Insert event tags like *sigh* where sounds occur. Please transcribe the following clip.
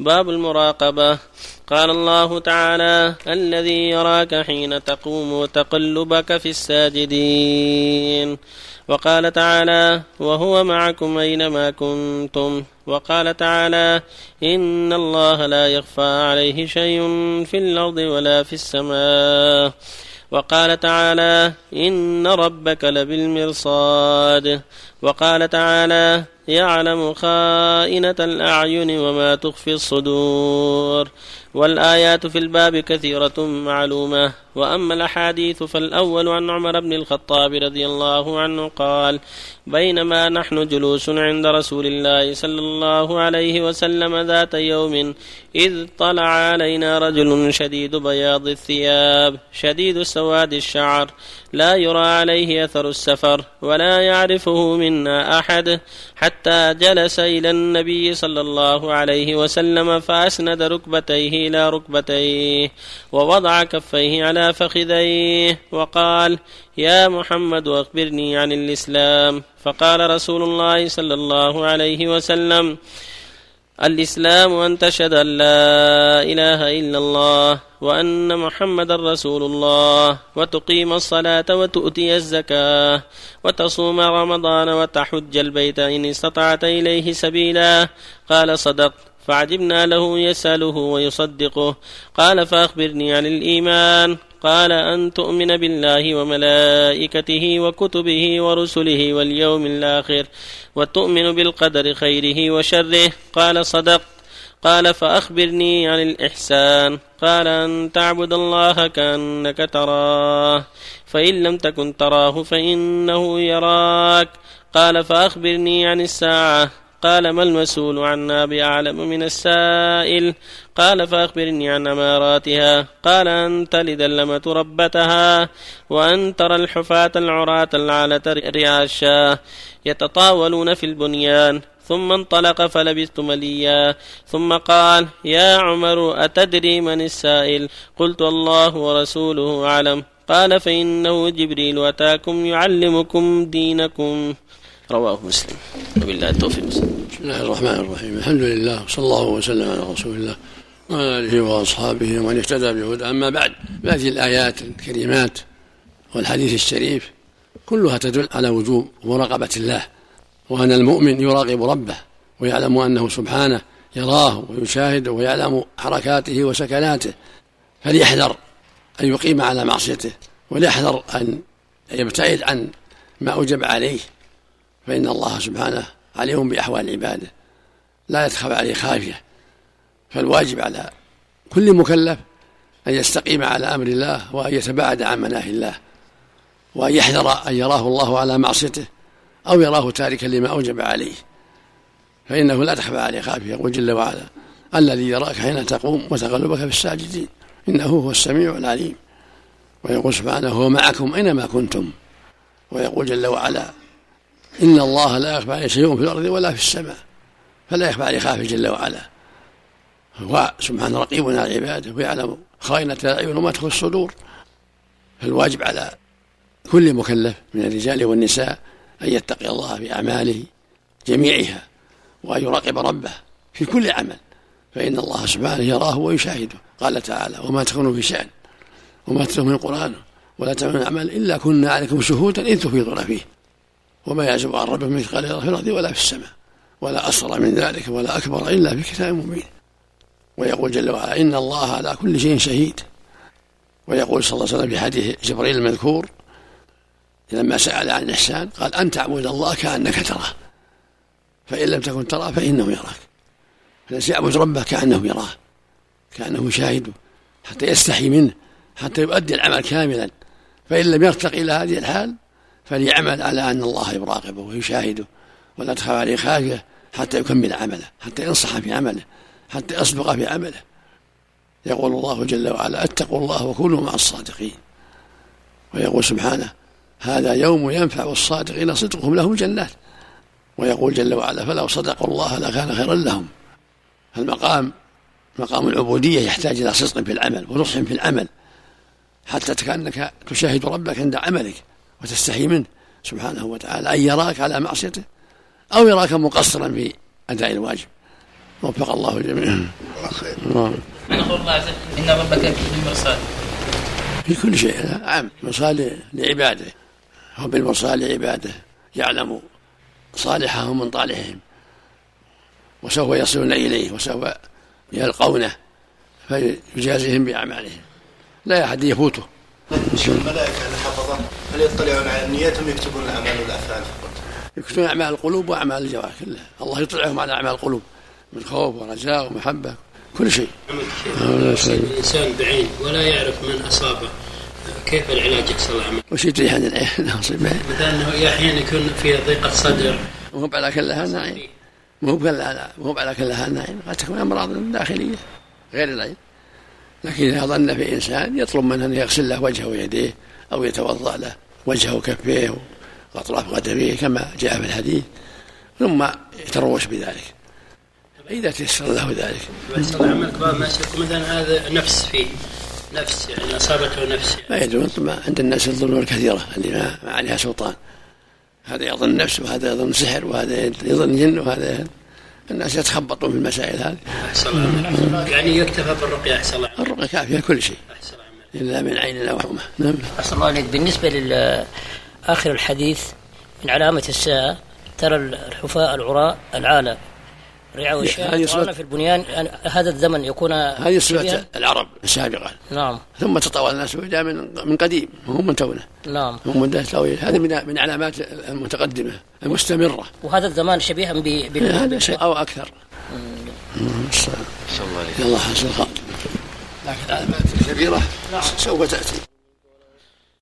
باب المراقبة. قال الله تعالى الذي يراك حين تقوم وتقلبك في الساجدين. وقال تعالى وهو معكم أينما كنتم. وقال تعالى إن الله لا يخفى عليه شيء في الأرض ولا في السماء. وقال تعالى إن ربك لبالمرصاد. وقال تعالى يعلم خائنة الأعين وما تخفي الصدور. والآيات في الباب كثيرة معلومة. وأما الأحاديث فالأول عن عمر بن الخطاب رضي الله عنه قال بينما نحن جلوس عند رسول الله صلى الله عليه وسلم ذات يوم إذ طلع علينا رجل شديد بياض الثياب شديد سواد الشعر لا يرى عليه أثر السفر ولا يعرفه منا أحد حتى جلس إلى النبي صلى الله عليه وسلم فأسند ركبتيه إلى ركبتيه ووضع كفيه على فخذيه وقال يا محمد أخبرني عن الإسلام. فقال رسول الله صلى الله عليه وسلم الإسلام أن تشهد أن لا إله إلا الله وأن محمدا رسول الله وتقيم الصلاة وتؤتي الزكاة وتصوم رمضان وتحج البيت إن استطعت إليه سبيلا. قال صدقت فعجبنا له يسأله ويصدقه. قال فأخبرني عن الإيمان. قال أن تؤمن بالله وملائكته وكتبه ورسله واليوم الآخر وتؤمن بالقدر خيره وشره. قال صدق. قال فأخبرني عن الإحسان. قال أن تعبد الله كأنك تراه. فإن لم تكن تراه فإنه يراك. قال فأخبرني عن الساعة. قال ما المسؤول عنا بأعلم من السائل؟ قال فأخبرني عن أماراتها. قال أن تلد اللمة ربتها وأن ترى الحفاة العراة العالة رعاء الشاة يتطاولون في البنيان. ثم انطلق فلبثت مليا. ثم قال يا عمر أتدري من السائل؟ قلت الله ورسوله أعلم. قال فإنه جبريل أتاكم يعلمكم دينكم. رواه مسلم. وبالله التوفيق. بسم الله الرحمن الرحيم. الحمد لله صلى الله وسلم على رسول الله وعلى آله وأصحابه ومن اهتدى بهدى أما بعد هذه الآيات الكريمات والحديث الشريف كلها تدل على وجوب مراقبة الله وأن المؤمن يراقب ربه ويعلم أنه سبحانه يراه ويشاهده ويعلم حركاته وسكناته. فليحذر أن يقيم على معصيته وليحذر أن يبتعد عن ما أوجب عليه. فإن الله سبحانه عليم بأحوال عباده. لا يتخفى عليه خافية. فالواجب على كل مكلف أن يستقيم على أمر الله وأن يتباعد عن مناهي الله وأن يحذر أن يراه الله على معصيته أو يراه تاركا لما أوجب عليه. فإنه لا تخفى عليه خافية. يقول جل وعلا الذي يراك حين تقوم وتقلبك في الساجدين. إنه هو السميع العليم. ويقول سبحانه هو معكم أينما كنتم. ويقول جل وعلا إن الله لا يخفى عليه شيء في الأرض ولا في السماء فلا يخفى عليه خافي جل وعلا. هو سبحانه رقيب على عباده ويعلم خائنة الأعين وما تخفي الصدور. فالواجب على كل مكلف من الرجال والنساء أن يتقي الله في أعماله جميعها وأن يراقب ربه في كل عمل. فإن الله سبحانه يراه ويشاهده. قال تعالى وما تكونوا في شأن وما تتلو من القرآن ولا تعملون عمل إلا كنا عليكم شهودا إذ تفيضون فيه. وما يعزب عن ربه مثقال ذره في الأرض ولا في السماء ولا أصغر من ذلك ولا أكبر إلا في كتاب مبين. ويقول جل وعلا إن الله على كل شيء شهيد. ويقول صلى الله عليه وسلم في حديث جبريل المذكور لما سأل عن الإحسان قال أن تعبد الله كأنك تراه فإن لم تكن تراه فإنه يراك. فالذي يعبد ربه كأنه يراه كأنه يشاهده حتى يستحي منه حتى يؤدي العمل كاملا. فإن لم يرتقي إلى هذه الحال فليعمل على أن الله يراقبه ويشاهده ولا تخاف عليه خافية حتى يكمل عمله حتى ينصح في عمله حتى يصدق في عمله. يقول الله جل وعلا اتقوا الله وكونوا مع الصادقين. ويقول سبحانه هذا يوم ينفع الصادقين صدقهم لهم جنات. ويقول جل وعلا فلو صدقوا الله لكان خيرا لهم. فالمقام مقام العبودية يحتاج إلى صدق في العمل ونصح في العمل حتى كأنك تشاهد ربك عند عملك. وتستحي منه سبحانه وتعالى. أن يراك على معصيته أو يراك مقصرا في أداء الواجب. وفق الله الجميع الله خير. نعم. الله عز وجل إن ربك بالمرصاد. في كل شيء عام. مرصاد لعباده. هو بالمرصاد لعباده. يعلم صالحهم من طالحهم. وسوف يصلون إليه وسوف يلقونه فيجازيهم بأعمالهم. لا أحد يفوته. الملائكة الحفظة هل يطلعون على النيات أم يكتبون الأعمال والأفعال فقط؟ يكتبون أعمال القلوب وأعمال الجوارح كلها. الله يطلعهم على أعمال القلوب. من خوف ورجاء ومحبة كل شيء. الإنسان بعين ولا يعرف من أصابه كيف العلاج؟ يحصل عمل؟ وش يدري عن العين؟ *laughs* ناصب مثلا إنه أحيانا يكون في ضيقة صدر. وهو على كلها النعيم مو على مو على كلها النعيم قد تكون أمراض داخلية غير العين. لكن إذا ظن في إنسان يطلب منه أن يغسل له وجهه ويديه أو يتوضأ له وجهه وكفيه وأطراف قدميه كما جاء في الحديث ثم يتروش بذلك. إذا تيسر له ذلك. الناس يقول مثلا هذا نفس فيه نفس يعني أصابته نفس ما يدرون عند الناس الظنون الكثيرة اللي ما, ما عليها سلطان. هذا يظن نفس وهذا يظن سحر وهذا يظن جن وهذا الناس يتخبطون في المسائل هذه. أحسن الله. يعني يكتفى بالرقية أحسن الله. الرقية كافية كل شيء. أحسن إلا من عين أو حمى نعم. أحسن الله عليك بالنسبة لاخر الحديث من علامة الساعة ترى الحفاء العراء العالة رعاء والشاة في البنيان يعني هذا الزمن يكون هذه صفة العرب السابقة. نعم. ثم تطاول الناس بها من من قديم. وهو من تونا. نعم. هم من طويل هذه من من علامات المتقدمة المستمرة. وهذا الزمان شبيها ب هذا شيء أو أكثر. الله الله لكن علامات كبيرة سوف تأتي.